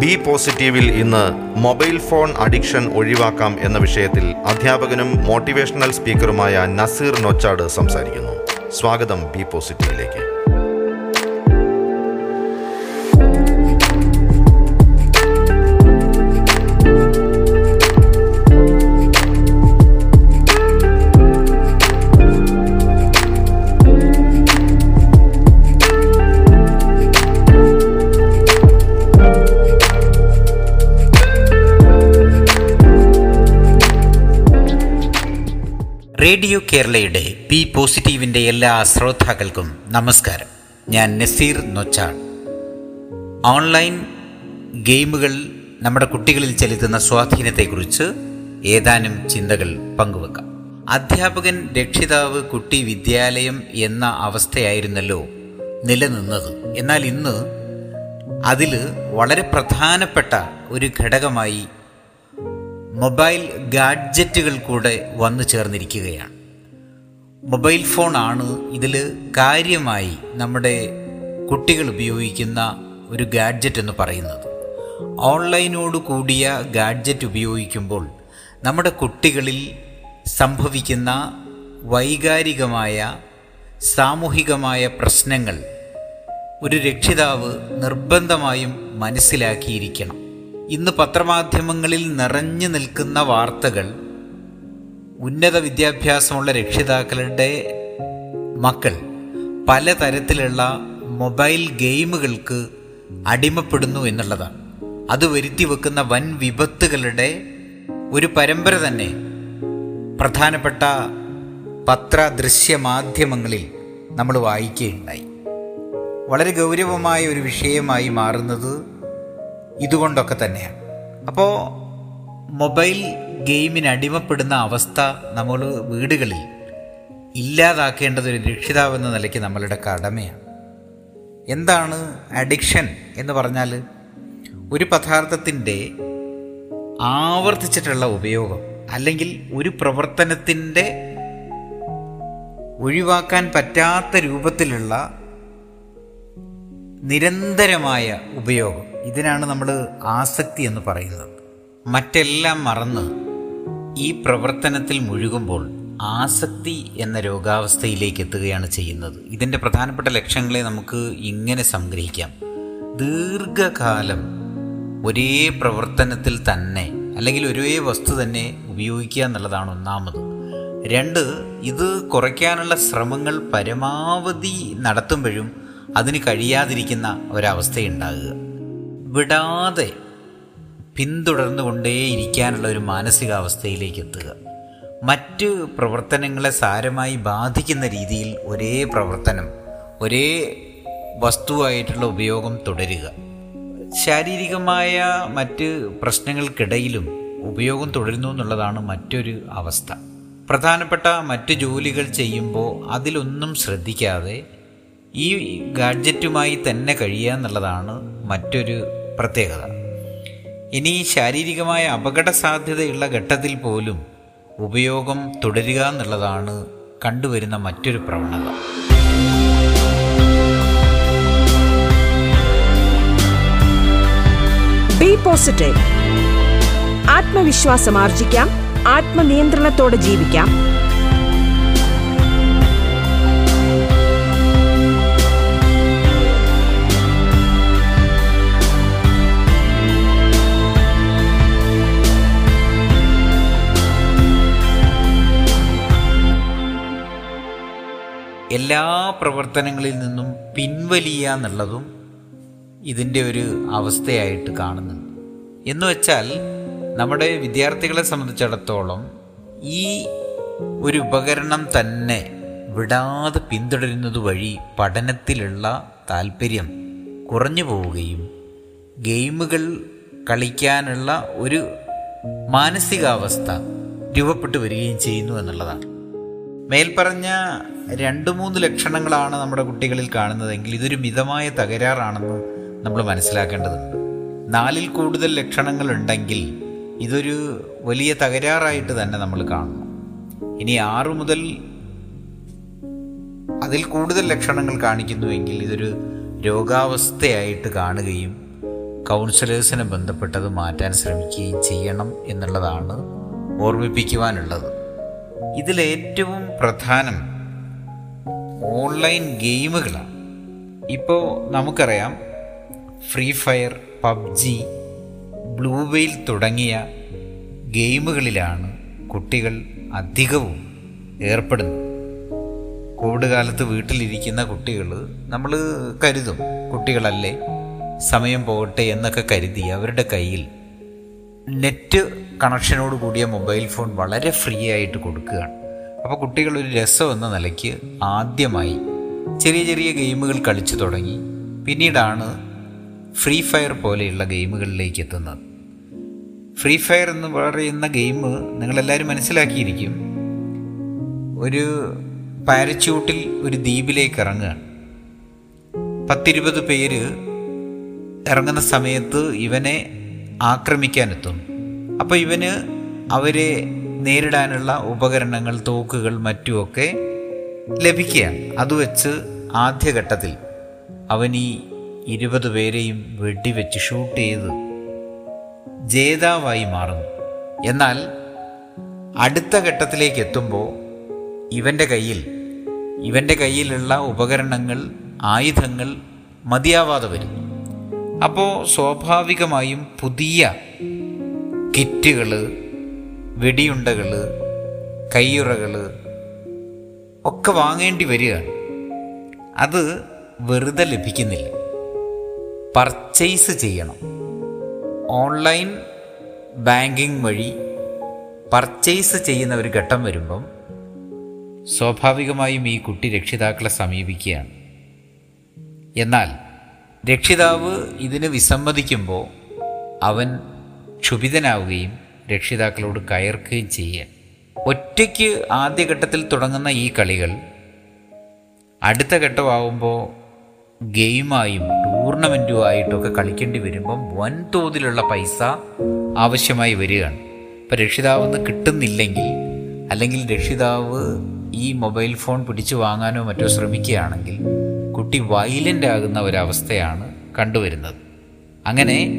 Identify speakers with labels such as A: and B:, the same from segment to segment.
A: B പോസിറ്റീവിൽ ഇന്ന് mobile phone addiction ഒഴിവാക്കാം എന്ന വിഷയത്തിൽ അധ്യാപകനും മോട്ടിവേഷണൽ സ്പീക്കറുമായ നസീർ നൊച്ചാട് സംസാരിക്കുന്നു. സ്വാഗതം ബി പോസിറ്റീവിലേക്ക്.
B: റേഡിയോ കേരളയുടെ പി പോസിറ്റീവിന്റെ എല്ലാ ശ്രോതാക്കൾക്കും നമസ്കാരം. ഞാൻ നസീർ നൊച്ചാൾ. ഓൺലൈൻ ഗെയിമുകൾ നമ്മുടെ കുട്ടികളിൽ ചെലുത്തുന്ന സ്വാധീനത്തെക്കുറിച്ച് ഏതാനും ചിന്തകൾ പങ്കുവെക്കാം. അധ്യാപകൻ രക്ഷിതാവ് കുട്ടി വിദ്യാലയം എന്ന അവസ്ഥയായിരുന്നല്ലോ നിലനിന്നത്. എന്നാൽ ഇന്ന് അതിൽ വളരെ പ്രധാനപ്പെട്ട ഒരു ഘടകമായി മൊബൈൽ ഗാഡ്ജറ്റുകൾ കൂടെ വന്നു ചേർന്നിരിക്കുകയാണ്. മൊബൈൽ ഫോണാണ് ഇതിൽ കാര്യമായി നമ്മുടെ കുട്ടികൾ ഉപയോഗിക്കുന്ന ഒരു ഗാഡ്ജറ്റ് എന്ന് പറയുന്നത്. ഓൺലൈനോട് കൂടിയ ഗാഡ്ജറ്റ് ഉപയോഗിക്കുമ്പോൾ നമ്മുടെ കുട്ടികളിൽ സംഭവിക്കുന്ന വൈകാരികമായ സാമൂഹികമായ പ്രശ്നങ്ങൾ ഒരു രക്ഷിതാവ് നിർബന്ധമായും മനസ്സിലാക്കിയിരിക്കണം. ഇന്ന് പത്രമാധ്യമങ്ങളിൽ നിറഞ്ഞു നിൽക്കുന്ന വാർത്തകൾ ഉന്നത വിദ്യാഭ്യാസമുള്ള രക്ഷിതാക്കളുടെ മക്കൾ പലതരത്തിലുള്ള മൊബൈൽ ഗെയിമുകൾക്ക് അടിമപ്പെടുന്നു എന്നുള്ളതാണ്. അത് വരുത്തി വെക്കുന്ന വൻ വിപത്തുകളുടെ ഒരു പരമ്പര തന്നെ. പ്രധാനപ്പെട്ട പത്ര ദൃശ്യ മാധ്യമങ്ങളിൽ നമ്മൾ വായിക്കുകയുണ്ടായി. വളരെ ഗൗരവമായ ഒരു വിഷയമായി മാറുന്നത് ഇതുകൊണ്ടൊക്കെ തന്നെയാണ്. അപ്പോൾ മൊബൈൽ ഗെയിമിന് അടിമപ്പെടുന്ന അവസ്ഥ നമ്മൾ വീടുകളിൽ ഇല്ലാതാക്കേണ്ടത് ഒരു രക്ഷിതാവെന്ന നിലയ്ക്ക് നമ്മളുടെ കടമയാണ്. എന്താണ് അഡിക്ഷൻ എന്ന് പറഞ്ഞാൽ ഒരു പദാർത്ഥത്തിന്റെ ആവർത്തിച്ചിട്ടുള്ള ഉപയോഗം അല്ലെങ്കിൽ ഒരു പ്രവർത്തനത്തിന്റെ ഒഴിവാക്കാൻ പറ്റാത്ത രൂപത്തിലുള്ള നിരന്തരമായ ഉപയോഗം. ഇതിനാണ് നമ്മൾ ആസക്തി എന്ന് പറയുന്നത്. മറ്റെല്ലാം മറന്ന് ഈ പ്രവർത്തനത്തിൽ മുഴുകുമ്പോൾ ആസക്തി എന്ന രോഗാവസ്ഥയിലേക്ക് എത്തുകയാണ് ചെയ്യുന്നത്. ഇതിന്റെ പ്രധാനപ്പെട്ട ലക്ഷ്യങ്ങളെ നമുക്ക് ഇങ്ങനെ സംഗ്രഹിക്കാം. ദീർഘകാലം ഒരേ പ്രവർത്തനത്തിൽ തന്നെ അല്ലെങ്കിൽ ഒരേ വസ്തു തന്നെ ഉപയോഗിക്കുക എന്നുള്ളതാണ് ഒന്നാമത്. രണ്ട് ഇത് കുറയ്ക്കാനുള്ള ശ്രമങ്ങൾ പരമാവധി നടത്തുമ്പോഴും അതിന് കഴിയാതിരിക്കുന്ന ഒരവസ്ഥയുണ്ടാകുക. വിടാതെ പിന്തുടർന്നുകൊണ്ടേയിരിക്കാനുള്ള ഒരു മാനസികാവസ്ഥയിലേക്ക് എത്തുക മറ്റ് പ്രവർത്തനങ്ങളെ സാരമായി ബാധിക്കുന്ന രീതിയിൽ ഒരേ പ്രവർത്തനം ഒരേ വസ്തുവായിട്ടുള്ള ഉപയോഗം തുടരുക. ശാരീരികമായ മറ്റ് പ്രശ്നങ്ങൾക്കിടയിലും ഉപയോഗം തുടരുന്നു എന്നുള്ളതാണ് മറ്റൊരു അവസ്ഥ. പ്രധാനപ്പെട്ട മറ്റ് ജോലികൾ ചെയ്യുമ്പോൾ അതിലൊന്നും ശ്രദ്ധിക്കാതെ ഈ ഗാഡ്ജറ്റുമായി തന്നെ കഴിയുക എന്നുള്ളതാണ് മറ്റൊരു പ്രത്യേകത. ഇനി ശാരീരികമായ അപകട സാധ്യതയുള്ള ഘട്ടത്തിൽ പോലും ഉപയോഗം തുടരുക എന്നുള്ളതാണ് കണ്ടുവരുന്ന മറ്റൊരു പ്രവണത.
C: ബി പോസിറ്റീവ് ആത്മവിശ്വാസം ആർജിക്കാം. ആത്മനിയന്ത്രണത്തോടെ ജീവിക്കാം.
B: എല്ലാ പ്രവർത്തനങ്ങളിൽ നിന്നും പിൻവലിയുക എന്നുള്ളതും ഇതിന്റെ ഒരു അവസ്ഥയായിട്ട് കാണുന്നുണ്ട്. എന്ന് വെച്ചാൽ നമ്മുടെ വിദ്യാർത്ഥികളെ സംബന്ധിച്ചിടത്തോളം ഈ ഒരു ഉപകരണം തന്നെ വിടാതെ പിന്തുടരുന്നത് വഴി പഠനത്തിലുള്ള താല്പര്യം കുറഞ്ഞു പോവുകയും ഗെയിമുകൾ കളിക്കാനുള്ള ഒരു മാനസികാവസ്ഥ രൂപപ്പെട്ടു വരികയും ചെയ്യുന്നു എന്നുള്ളതാണ്. മേൽപ്പറഞ്ഞ രണ്ട് മൂന്ന് ലക്ഷണങ്ങളാണ് നമ്മുടെ കുട്ടികളിൽ കാണുന്നതെങ്കിൽ ഇതൊരു മിതമായ തകരാറാണെന്ന് നമ്മൾ മനസ്സിലാക്കേണ്ടതുണ്ട്. നാലിൽ കൂടുതൽ ലക്ഷണങ്ങൾ ഉണ്ടെങ്കിൽ ഇതൊരു വലിയ തകരാറായിട്ട് തന്നെ നമ്മൾ കാണുന്നു. ഇനി ആറ് മുതൽ അതിൽ കൂടുതൽ ലക്ഷണങ്ങൾ കാണിക്കുന്നുവെങ്കിൽ ഇതൊരു രോഗാവസ്ഥയായിട്ട് കാണുകയും കൗൺസിലേഴ്സിനെ ബന്ധപ്പെട്ടത് മാറ്റാൻ ശ്രമിക്കുകയും ചെയ്യണം എന്നുള്ളതാണ് ഓർമ്മിപ്പിക്കുവാനുള്ളത്. ഇതിലേറ്റവും പ്രധാനം ഓൺലൈൻ ഗെയിമുകളാണ്. ഇപ്പോൾ നമുക്കറിയാം free fire PUBG blue whale തുടങ്ങിയ ഗെയിമുകളിലാണ് കുട്ടികൾ അധികവും ഏർപ്പെടുന്നത്. കോവിഡ് കാലത്ത് വീട്ടിലിരിക്കുന്ന കുട്ടികൾ നമ്മൾ കരുതും കുട്ടികളല്ലേ സമയം പോകട്ടെ എന്നൊക്കെ കരുതി അവരുടെ കയ്യിൽ നെറ്റ് കണക്ഷനോട് കൂടിയ മൊബൈൽ ഫോൺ വളരെ ഫ്രീ ആയിട്ട് കൊടുക്കുകയാണ്. അപ്പോൾ കുട്ടികൾ ഒരു രസം എന്ന നിലയ്ക്ക് ആദ്യമായി ചെറിയ ചെറിയ ഗെയിമുകൾ കളിച്ചു തുടങ്ങി. പിന്നീടാണ് ഫ്രീ ഫയർ പോലെയുള്ള ഗെയിമുകളിലേക്ക് എത്തുന്നത്. ഫ്രീ ഫയർ എന്ന് പറയുന്ന ഗെയിം നിങ്ങളെല്ലാവരും മനസ്സിലാക്കിയിരിക്കും. ഒരു പാരച്യൂട്ടിൽ ഒരു ദ്വീപിലേക്ക് ഇറങ്ങുകയാണ്. പത്തിരുപത് പേര് ഇറങ്ങുന്ന സമയത്ത് ഇവനെ ആക്രമിക്കാനെത്തുന്നു അപ്പോൾ ഇവന് അവരെ നേരിടാനുള്ള ഉപകരണങ്ങൾ തോക്കുകൾ മറ്റുമൊക്കെ ലഭിക്കുകയാണ്. അത് വെച്ച് ആദ്യഘട്ടത്തിൽ അവൻ ഈ ഇരുപത് പേരെയും വെടിവെച്ച് ഷൂട്ട് ചെയ്ത് ജേതാവായി മാറുന്നു. എന്നാൽ അടുത്ത ഘട്ടത്തിലേക്ക് എത്തുമ്പോൾ ഇവന്റെ കയ്യിൽ ഇവന്റെ കയ്യിലുള്ള ഉപകരണങ്ങൾ ആയുധങ്ങൾ മതിയാവാതെ വരുന്നു അപ്പോൾ സ്വാഭാവികമായും പുതിയ കിറ്റുകൾ വെടിയുണ്ടകൾ കയ്യുറകൾ ഒക്കെ വാങ്ങേണ്ടി വരികയാണ്. അത് വെറുതെ ലഭിക്കുന്നില്ല. പർച്ചേസ് ചെയ്യണം. ഓൺലൈൻ ബാങ്കിങ് വഴി പർച്ചേസ് ചെയ്യുന്ന ഒരു ഘട്ടം വരുമ്പം സ്വാഭാവികമായും ഈ കുട്ടി രക്ഷിതാക്കളെ സമീപിക്കുകയാണ്. എന്നാൽ രക്ഷിതാവ് ഇതിന് വിസമ്മതിക്കുമ്പോൾ അവൻ ക്ഷുഭിതനാവുകയും രക്ഷിതാക്കളോട് കയർക്കുകയും ചെയ്യുക ഒറ്റയ്ക്ക് ആദ്യഘട്ടത്തിൽ തുടങ്ങുന്ന ഈ കളികൾ അടുത്ത ഘട്ടമാവുമ്പോൾ ഗെയിമായും ടൂർണമെന്റുമായിട്ടൊക്കെ കളിക്കേണ്ടി വരുമ്പം വൻതോതിലുള്ള പൈസ ആവശ്യമായി വരികയാണ്. ഇപ്പം രക്ഷിതാവ് ഒന്ന് കിട്ടുന്നില്ലെങ്കിൽ അല്ലെങ്കിൽ രക്ഷിതാവ് ഈ മൊബൈൽ ഫോൺ പിടിച്ചു വാങ്ങാനോ മറ്റോ ശ്രമിക്കുകയാണെങ്കിൽ കുട്ടി വയലന്റ് ആകുന്ന ഒരവസ്ഥയാണ് കണ്ടുവരുന്നത്. അങ്ങനെ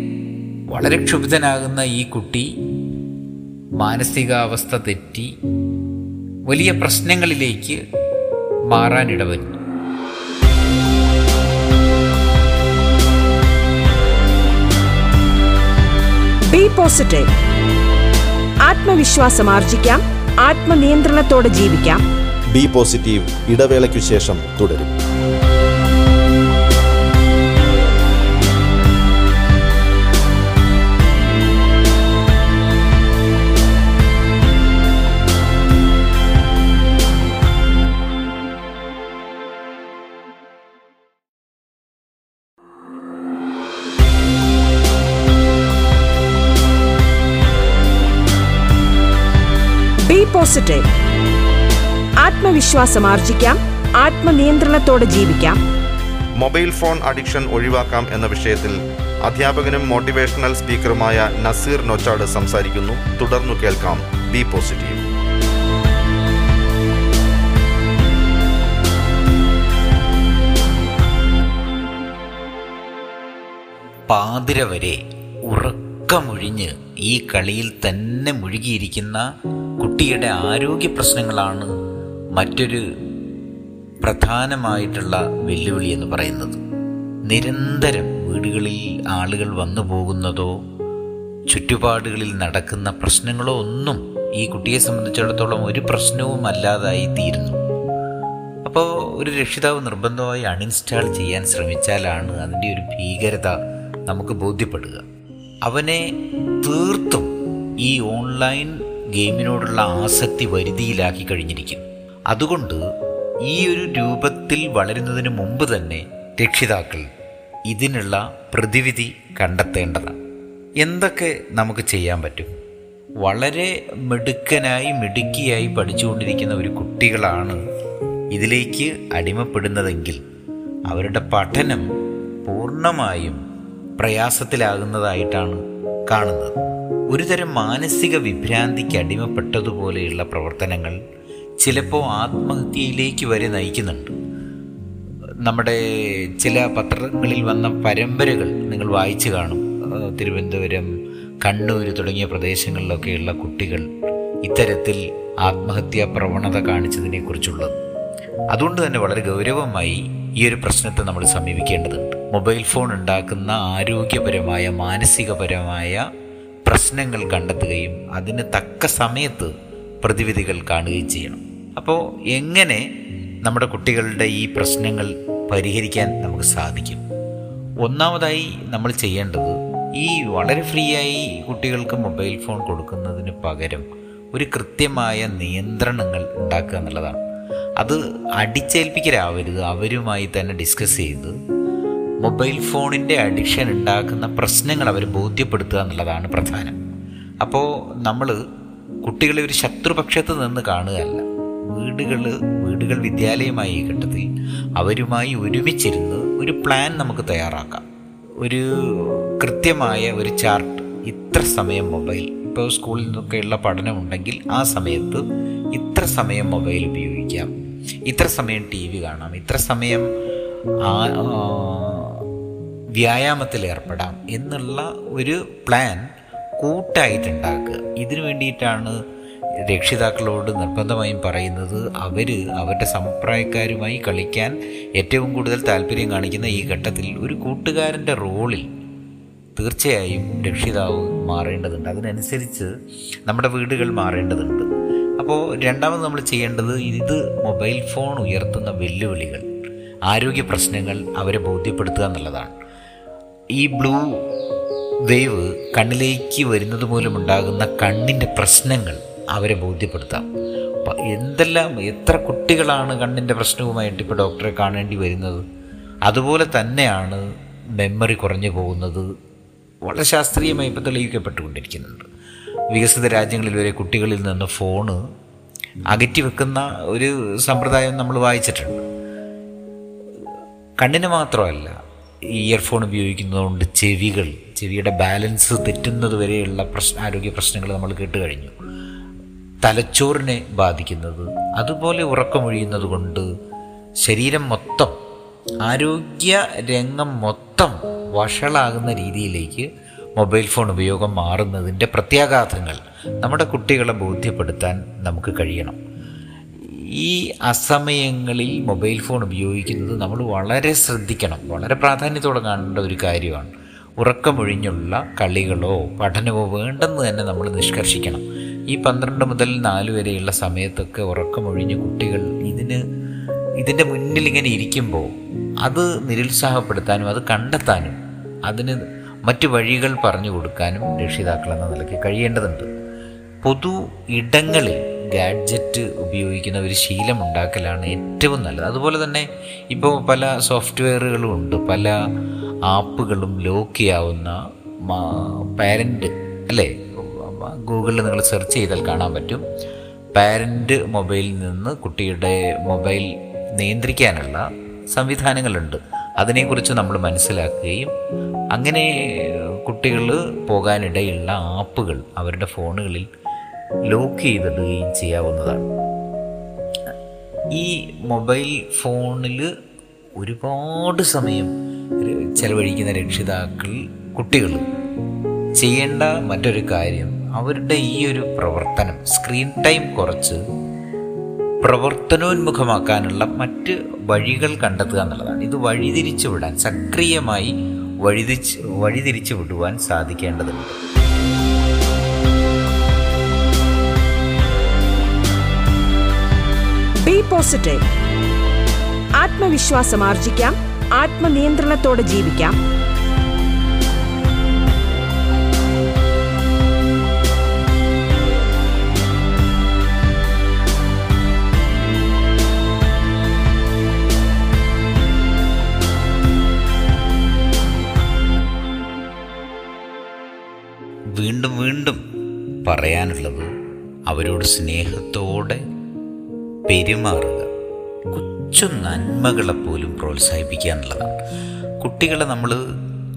B: വളരെ ക്ഷുഭിതനാകുന്ന ഈ കുട്ടി മാനസികാവസ്ഥ തെറ്റി വലിയ പ്രശ്നങ്ങളിലേക്ക് മാറാനിടവരുന്നു
C: ബി പോസിറ്റീവ് ആത്മവിശ്വാസം ആർജിക്കാം. ആത്മനിയന്ത്രണത്തോടെ ജീവിക്കാം.
D: ബി പോസിറ്റീവ് ഇടവേളയ്ക്കു ശേഷം തുടരും.
C: പോസിറ്റീവ് ആത്മവിശ്വാസം ആർജിക്കാം ആത്മനിയന്ത്രണത്തോടെ ജീവിക്കാം.
A: മൊബൈൽ ഫോൺ അഡിക്ഷൻ ഒഴിവാക്കാം എന്ന വിഷയത്തിൽ അധ്യാപകനും മോട്ടിവേഷണൽ സ്പീക്കറുമായ നസീർ നൊച്ചാട് സംസാരിക്കുന്നു. തുടർന്നു കേൾക്കാം ബി പോസിറ്റീവ്
B: പാതിര വരെ ഉറക്കമൊഴിഞ്ഞ് ഈ കളിയിൽ തന്നെ മുഴുകിയിരിക്കുന്ന കുട്ടിയുടെ ആരോഗ്യ പ്രശ്നങ്ങളാണ് മറ്റൊരു പ്രധാനമായിട്ടുള്ള വെല്ലുവിളി എന്ന് പറയുന്നത്. നിരന്തരം വീടുകളിൽ ആളുകൾ വന്നു പോകുന്നതോ ചുറ്റുപാടുകളിൽ നടക്കുന്ന പ്രശ്നങ്ങളോ ഒന്നും ഈ കുട്ടിയെ സംബന്ധിച്ചിടത്തോളം ഒരു പ്രശ്നവും അല്ലാതായി തീരുന്നു. അപ്പോൾ ഒരു രക്ഷിതാവ് നിർബന്ധമായി അൺഇൻസ്റ്റാൾ ചെയ്യാൻ ശ്രമിച്ചാലാണ് അതിന്റെ ഒരു ഭീകരത നമുക്ക് ബോധ്യപ്പെടുക. അവനെ തീർത്തും ഈ ഓൺലൈൻ ഗെയിമിനോടുള്ള ആസക്തി വരുതിയിലാക്കി കഴിഞ്ഞിരിക്കും അതുകൊണ്ട് ഈ ഒരു രൂപത്തിൽ വളരുന്നതിന് മുമ്പ് തന്നെ രക്ഷിതാക്കൾ ഇതിനുള്ള പ്രതിവിധി കണ്ടെത്തേണ്ടതാണ്. എന്തൊക്കെ നമുക്ക് ചെയ്യാൻ പറ്റും? വളരെ മിടുക്കനായി മിടുക്കിയായി പഠിച്ചുകൊണ്ടിരിക്കുന്ന ഒരു കുട്ടികളാണ് ഇതിലേക്ക് അടിമപ്പെടുന്നതെങ്കിൽ അവരുടെ പഠനം പൂർണമായും പ്രയാസത്തിലാകുന്നതായിട്ടാണ് കാണുന്നത്. ഒരുതരം മാനസിക വിഭ്രാന്തിക്ക് അടിമപ്പെട്ടതുപോലെയുള്ള പ്രവർത്തനങ്ങൾ ചിലപ്പോൾ ആത്മഹത്യയിലേക്ക് വരെ നയിക്കുന്നുണ്ട്. നമ്മുടെ ചില പത്രങ്ങളിൽ വന്ന പരമ്പരകൾ നിങ്ങൾ വായിച്ചു കാണും. തിരുവനന്തപുരം കണ്ണൂർ തുടങ്ങിയ പ്രദേശങ്ങളിലൊക്കെയുള്ള കുട്ടികൾ ഇത്തരത്തിൽ ആത്മഹത്യാ പ്രവണത കാണിച്ചതിനെക്കുറിച്ചുള്ളത്. അതുകൊണ്ട് തന്നെ വളരെ ഗൗരവമായി ഈ ഒരു പ്രശ്നത്തെ നമ്മൾ സമീപിക്കേണ്ടതുണ്ട്. മൊബൈൽ ഫോൺ ഉണ്ടാക്കുന്ന ആരോഗ്യപരമായ മാനസികപരമായ പ്രശ്നങ്ങൾ കണ്ടെത്തുകയും അതിന് തക്ക സമയത്ത് പ്രതിവിധികൾ കാണുകയും ചെയ്യണം. അപ്പോൾ എങ്ങനെ നമ്മുടെ കുട്ടികളുടെ ഈ പ്രശ്നങ്ങൾ പരിഹരിക്കാൻ നമുക്ക് സാധിക്കും? ഒന്നാമതായി നമ്മൾ ചെയ്യേണ്ടത് ഈ വളരെ ഫ്രീ ആയി കുട്ടികൾക്ക് മൊബൈൽ ഫോൺ കൊടുക്കുന്നതിന് പകരം ഒരു കൃത്യമായ നിയന്ത്രണങ്ങൾ ഉണ്ടാക്കുക എന്നുള്ളതാണ്. അത് അടിച്ചേൽപ്പിക്കലാവരുത്. അവരുമായി തന്നെ ഡിസ്കസ് ചെയ്ത് മൊബൈൽ ഫോണിന്റെ അഡിക്ഷൻ ഉണ്ടാക്കുന്ന പ്രശ്നങ്ങൾ അവർ ബോധ്യപ്പെടുത്തുക എന്നുള്ളതാണ് പ്രധാനം. അപ്പോൾ നമ്മൾ കുട്ടികളെ ഒരു ശത്രുപക്ഷത്ത് നിന്ന് കാണുകയല്ല. വീടുകൾ വീടുകൾ വിദ്യാലയമായി ഈ ഘട്ടത്തിൽ അവരുമായി ഒരുമിച്ചിരുന്ന് ഒരു പ്ലാൻ നമുക്ക് തയ്യാറാക്കാം. ഒരു കൃത്യമായ ഒരു ചാർട്ട് ഇത്ര സമയം മൊബൈൽ. ഇപ്പോൾ സ്കൂളിൽ നിന്നൊക്കെയുള്ള പഠനമുണ്ടെങ്കിൽ ആ സമയത്ത് ഇത്ര സമയം മൊബൈൽ ഉപയോഗിക്കാം. ഇത്ര സമയം ടി വി കാണാം. ഇത്ര സമയം വ്യായാമത്തിൽ ഏർപ്പെടാം എന്നുള്ള ഒരു പ്ലാൻ കൂട്ടായിട്ടുണ്ടാക്കുക. ഇതിനു വേണ്ടിയിട്ടാണ് രക്ഷിതാക്കളോട് നിർബന്ധമായും പറയുന്നത് അവർ അവരുടെ സമപ്രായക്കാരുമായി കളിക്കാൻ ഏറ്റവും കൂടുതൽ താല്പര്യം കാണിക്കുന്ന ഈ ഘട്ടത്തിൽ ഒരു കൂട്ടുകാരന്റെ റോളിൽ തീർച്ചയായും രക്ഷിതാവ് മാറേണ്ടതുണ്ട്. അതിനനുസരിച്ച് നമ്മുടെ വീടുകൾ മാറേണ്ടതുണ്ട്. അപ്പോൾ രണ്ടാമത് നമ്മൾ ചെയ്യേണ്ടത് ഇത് മൊബൈൽ ഫോൺ ഉയർത്തുന്ന വെല്ലുവിളികൾ ആരോഗ്യ പ്രശ്നങ്ങൾ അവരെ ബോധ്യപ്പെടുത്തുക എന്നുള്ളതാണ്. ഈ ബ്ലൂ വേവ് കണ്ണിലേക്ക് വരുന്നത് മൂലമുണ്ടാകുന്ന കണ്ണിന്റെ പ്രശ്നങ്ങൾ അവരെ ബോധ്യപ്പെടുത്താം. എന്തെല്ലാം എത്ര കുട്ടികളാണ് കണ്ണിന്റെ പ്രശ്നവുമായിട്ട് ഇപ്പോൾ ഡോക്ടറെ കാണേണ്ടി വരുന്നത്? അതുപോലെ തന്നെയാണ് മെമ്മറി കുറഞ്ഞു പോകുന്നത്. വളരെ ശാസ്ത്രീയമായി ഇപ്പോൾ തെളിയിക്കപ്പെട്ടുകൊണ്ടിരിക്കുന്നുണ്ട് വികസിത രാജ്യങ്ങളിൽ വരെ കുട്ടികളിൽ നിന്ന് ഫോണ് അകറ്റി വെക്കുന്ന ഒരു സമ്പ്രദായം നമ്മൾ വായിച്ചിട്ടുണ്ട്. കണ്ണിന് മാത്രമല്ല ഇയർഫോൺ ഉപയോഗിക്കുന്നതുകൊണ്ട് ചെവികൾ ചെവിയുടെ ബാലൻസ് തെറ്റുന്നത് വരെയുള്ള പ്രശ്ന ആരോഗ്യ പ്രശ്നങ്ങൾ നമ്മൾ കേട്ട് കഴിഞ്ഞു. തലച്ചോറിനെ ബാധിക്കുന്നത് അതുപോലെ ഉറക്കമൊഴിയുന്നത് കൊണ്ട് ശരീരം മൊത്തം ആരോഗ്യ രംഗം മൊത്തം വഷളാകുന്ന രീതിയിലേക്ക് മൊബൈൽ ഫോൺ ഉപയോഗം മാറുന്നതിന്റെ പ്രത്യാഘാതങ്ങൾ നമ്മുടെ കുട്ടികളെ ബോധ്യപ്പെടുത്താൻ നമുക്ക് കഴിയണം. ഈ അസമയങ്ങളിൽ മൊബൈൽ ഫോൺ ഉപയോഗിക്കുന്നത് നമ്മൾ വളരെ ശ്രദ്ധിക്കണം. വളരെ പ്രാധാന്യത്തോടെ കാണേണ്ട ഒരു കാര്യമാണ്. ഉറക്കമൊഴിഞ്ഞുള്ള കളികളോ പഠനമോ വേണ്ടെന്ന് തന്നെ നമ്മൾ നിഷ്കർഷിക്കണം. ഈ പന്ത്രണ്ട് മുതൽ നാല് വരെയുള്ള സമയത്തൊക്കെ ഉറക്കമൊഴിഞ്ഞ് കുട്ടികൾ ഇതിന് ഇതിന്റെ മുന്നിൽ ഇങ്ങനെ ഇരിക്കുമ്പോൾ അത് നിരുത്സാഹപ്പെടുത്താനും അത് കണ്ടെത്താനും അതിന് മറ്റു വഴികൾ പറഞ്ഞു കൊടുക്കാനും രക്ഷിതാക്കൾ എന്ന നിലയ്ക്ക് കഴിയേണ്ടതുണ്ട്. പൊതു ഇടങ്ങളിൽ ഗാഡ്ജറ്റ് ഉപയോഗിക്കുന്ന ഒരു ശീലം ഉണ്ടാക്കലാണ് ഏറ്റവും നല്ലത്. അതുപോലെ തന്നെ ഇപ്പോൾ പല സോഫ്റ്റ്വെയറുകളും ഉണ്ട്. പല ആപ്പുകളും ലോക്ക് ചെയ്യാവുന്ന പാരന്റ് അല്ലേ? ഗൂഗിളിൽ നിങ്ങൾ സെർച്ച് ചെയ്താൽ കാണാൻ പറ്റും. പാരന്റ് മൊബൈലിൽ നിന്ന് കുട്ടിയുടെ മൊബൈൽ നിയന്ത്രിക്കാനുള്ള സംവിധാനങ്ങളുണ്ട്. അതിനെക്കുറിച്ച് നമ്മൾ മനസ്സിലാക്കുകയും അങ്ങനെ കുട്ടികൾ പോകാനിടയുള്ള ആപ്പുകൾ അവരുടെ ഫോണുകളിൽ ലോക്ക് ചെയ്തിടുകയും ചെയ്യാവുന്നതാണ്. ഈ മൊബൈൽ ഫോണിൽ ഒരുപാട് സമയം ചെലവഴിക്കുന്ന രക്ഷിതാക്കൾ കുട്ടികൾ ചെയ്യേണ്ട മറ്റൊരു കാര്യം അവരുടെ ഈ ഒരു പ്രവർത്തനം സ്ക്രീൻ ടൈം കുറച്ച് പ്രവർത്തനോന്മുഖമാക്കാനുള്ള മറ്റ് വഴികൾ കണ്ടെത്തുക എന്നുള്ളതാണ്. ഇത് വഴിതിരിച്ചു വിടാൻ സക്രിയമായി വഴിതിരിച്ച് വഴിതിരിച്ചു വിടുവാൻ സാധിക്കേണ്ടതുണ്ട്.
C: പോസിറ്റീവ് ആത്മവിശ്വാസം ആർജിക്കാം. ആത്മനിയന്ത്രണത്തോടെ ജീവിക്കാം.
B: വീണ്ടും വീണ്ടും പറയാനുള്ളത് അവരോട് സ്നേഹത്തോടെ പെരുമാറുക. കൊച്ചു നന്മകളെ പോലും പ്രോത്സാഹിപ്പിക്കുക എന്നുള്ളതാണ് കുട്ടികളെ നമ്മൾ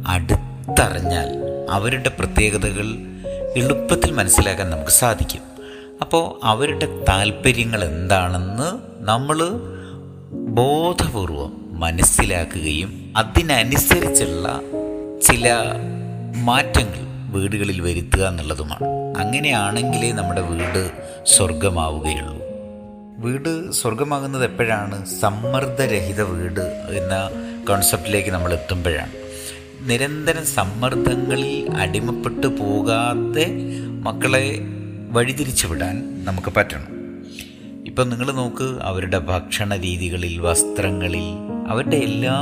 B: അടുത്തറിഞ്ഞാൽ അവരുടെ പ്രത്യേകതകൾ എളുപ്പത്തിൽ മനസ്സിലാക്കാൻ നമുക്ക് സാധിക്കും. അപ്പോൾ അവരുടെ താല്പര്യങ്ങൾ എന്താണെന്ന് നമ്മൾ ബോധപൂർവം മനസ്സിലാക്കുകയും അതിനനുസരിച്ചുള്ള ചില മാറ്റങ്ങൾ വീടുകളിൽ വരുത്തുക എന്നുള്ളതുമാണ്. അങ്ങനെയാണെങ്കിലേ നമ്മുടെ വീട് സ്വർഗമാവുകയുള്ളൂ വീട് സ്വർഗമാകുന്നത് എപ്പോഴാണ്? സമ്മർദ്ദരഹിത വീട് എന്ന കോൺസെപ്റ്റിലേക്ക് നമ്മൾ എത്തുമ്പോഴാണ്. നിരന്തരം സമ്മർദ്ദങ്ങളിൽ അടിമപ്പെട്ടു പോകാതെ മക്കളെ വഴിതിരിച്ചു വിടാൻ നമുക്ക് പറ്റണം. ഇപ്പം നിങ്ങൾ നോക്ക് അവരുടെ ഭക്ഷണ രീതികളിൽ വസ്ത്രങ്ങളിൽ അവരുടെ എല്ലാ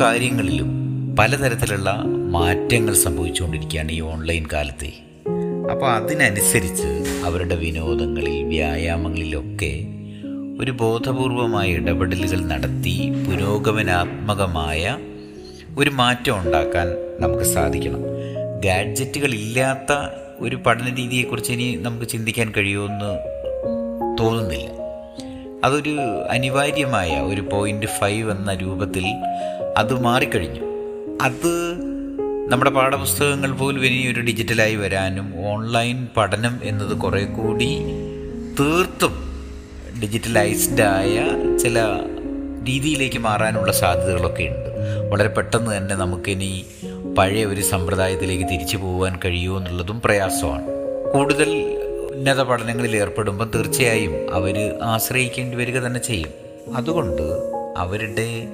B: കാര്യങ്ങളിലും പലതരത്തിലുള്ള മാറ്റങ്ങൾ സംഭവിച്ചുകൊണ്ടിരിക്കുകയാണ് ഈ ഓൺലൈൻ കാലത്തെ. അപ്പോൾ അതിനനുസരിച്ച് അവരുടെ വിനോദങ്ങളിൽ വ്യായാമങ്ങളിലൊക്കെ ഒരു ബോധപൂർവമായ ഇടപെടലുകൾ നടത്തി പുരോഗമനാത്മകമായ ഒരു മാറ്റം ഉണ്ടാക്കാൻ നമുക്ക് സാധിക്കണം. ഗാഡ്ജറ്റുകൾ ഇല്ലാത്ത ഒരു പഠന രീതിയെക്കുറിച്ച് ഇനി നമുക്ക് ചിന്തിക്കാൻ കഴിയുമെന്ന് തോന്നുന്നില്ല. അതൊരു അനിവാര്യമായ ഒരു പോയിന്റ് ഫൈവ് എന്ന രൂപത്തിൽ അത് മാറിക്കഴിഞ്ഞു. അത് നമ്മുടെ പാഠപുസ്തകങ്ങൾ പോലും ഇനി ഒരു ഡിജിറ്റലായി വരാനും ഓൺലൈൻ പഠനം എന്നത് കുറേ കൂടി തീർത്തും ഡിജിറ്റലൈസ്ഡ് ആയ ചില രീതിയിലേക്ക് മാറാനുള്ള സാധ്യതകളൊക്കെ ഉണ്ട്. വളരെ പെട്ടെന്ന് തന്നെ നമുക്കിനി പഴയ ഒരു സമ്പ്രദായത്തിലേക്ക് തിരിച്ചു പോകാൻ കഴിയുമോ എന്നുള്ളതും പ്രയാസമാണ്. കൂടുതൽ ഉന്നത പഠനങ്ങളിൽ ഏർപ്പെടുമ്പോൾ തീർച്ചയായും അവർ ആശ്രയിക്കേണ്ടി വരിക തന്നെ ചെയ്യും. അതുകൊണ്ട് അവരുടെ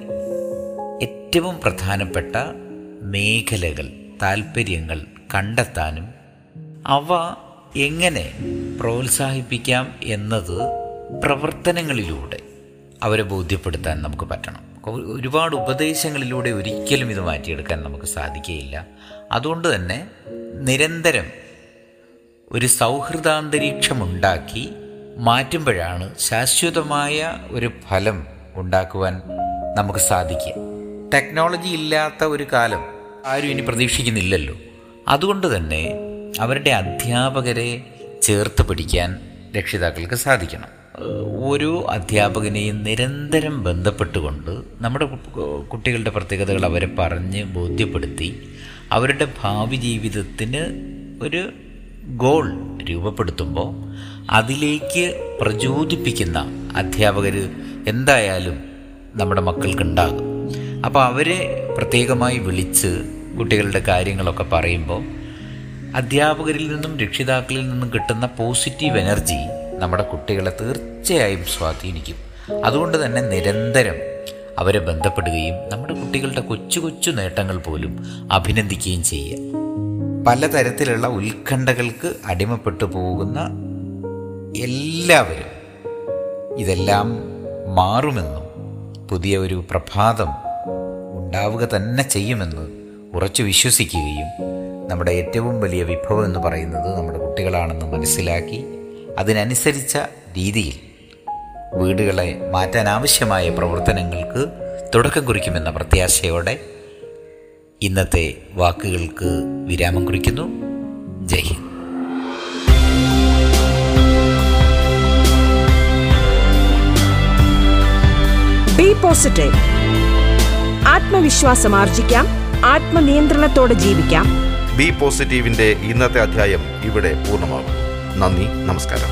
B: ഏറ്റവും പ്രധാനപ്പെട്ട മേഖലകൾ താല്പര്യങ്ങൾ കണ്ടെത്താനും അവ എങ്ങനെ പ്രോത്സാഹിപ്പിക്കാം എന്നത് പ്രവർത്തനങ്ങളിലൂടെ അവരെ ബോധ്യപ്പെടുത്താൻ നമുക്ക് പറ്റണം. ഒരുപാട് ഉപദേശങ്ങളിലൂടെ ഒരിക്കലും ഇത് മാറ്റിയെടുക്കാൻ നമുക്ക് സാധിക്കുകയില്ല. അതുകൊണ്ട് തന്നെ നിരന്തരം ഒരു സൗഹൃദാന്തരീക്ഷമുണ്ടാക്കി മാറ്റുമ്പോഴാണ് ശാശ്വതമായ ഒരു ഫലം ഉണ്ടാക്കുവാൻ നമുക്ക് സാധിക്കുക. ടെക്നോളജി ഇല്ലാത്ത ഒരു കാലം ആരും ഇനി പ്രതീക്ഷിക്കുന്നില്ലല്ലോ. അതുകൊണ്ട് തന്നെ അവരുടെ അധ്യാപകരെ ചേർത്ത് പിടിക്കാൻ രക്ഷിതാക്കൾക്ക് സാധിക്കണം. ഓരോ അധ്യാപകനെയും നിരന്തരം ബന്ധപ്പെട്ടുകൊണ്ട് നമ്മുടെ കുട്ടികളുടെ പ്രത്യേകതകൾ അവരെ പറഞ്ഞ് ബോധ്യപ്പെടുത്തി അവരുടെ ഭാവി ജീവിതത്തിന് ഒരു ഗോൾ രൂപപ്പെടുത്തുമ്പോൾ അതിലേക്ക് പ്രചോദിപ്പിക്കുന്ന അധ്യാപകർ എന്തായാലും നമ്മുടെ മക്കൾക്കുണ്ടാകും. അപ്പോൾ അവരെ പ്രത്യേകമായി വിളിച്ച് കുട്ടികളുടെ കാര്യങ്ങളൊക്കെ പറയുമ്പോൾ അധ്യാപകരിൽ നിന്നും രക്ഷിതാക്കളിൽ നിന്നും കിട്ടുന്ന പോസിറ്റീവ് എനർജി നമ്മുടെ കുട്ടികളെ തീർച്ചയായും സ്വാധീനിക്കും. അതുകൊണ്ട് തന്നെ നിരന്തരം അവരെ ബന്ധപ്പെടുകയും നമ്മുടെ കുട്ടികളുടെ കൊച്ചു കൊച്ചു നേട്ടങ്ങൾ പോലും അഭിനന്ദിക്കുകയും ചെയ്യുക. പലതരത്തിലുള്ള ഉത്കണ്ഠകൾക്ക് അടിമപ്പെട്ടു പോകുന്ന എല്ലാവരും ഇതെല്ലാം മാറുമെന്നും പുതിയ ഒരു പ്രഭാതം ഉണ്ടാവുക തന്നെ ചെയ്യുമെന്ന് ഉറച്ചു വിശ്വസിക്കുകയും നമ്മുടെ ഏറ്റവും വലിയ വിഭവം എന്ന് പറയുന്നത് നമ്മുടെ കുട്ടികളാണെന്ന് മനസ്സിലാക്കി അതിനനുസരിച്ച രീതിയിൽ വീടുകളെ മാറ്റാൻ ആവശ്യമായ പ്രവർത്തനങ്ങൾക്ക് തുടക്കം കുറിക്കുമെന്ന പ്രത്യാശയോടെ ഇന്നത്തെ വാക്കുകൾക്ക് വിരാമം കുറിക്കുന്നു. ജയ് ഹിന്ദ്.
C: ബി പോസിറ്റീവ് ആത്മവിശ്വാസം ആർജിക്കാം. ആത്മനിയന്ത്രണത്തോടെ ജീവിക്കാം.
A: ബി പോസിറ്റീവിന്റെ ഇന്നത്തെ അധ്യായം ഇവിടെ പൂർണമാകും. നന്ദി നമസ്കാരം.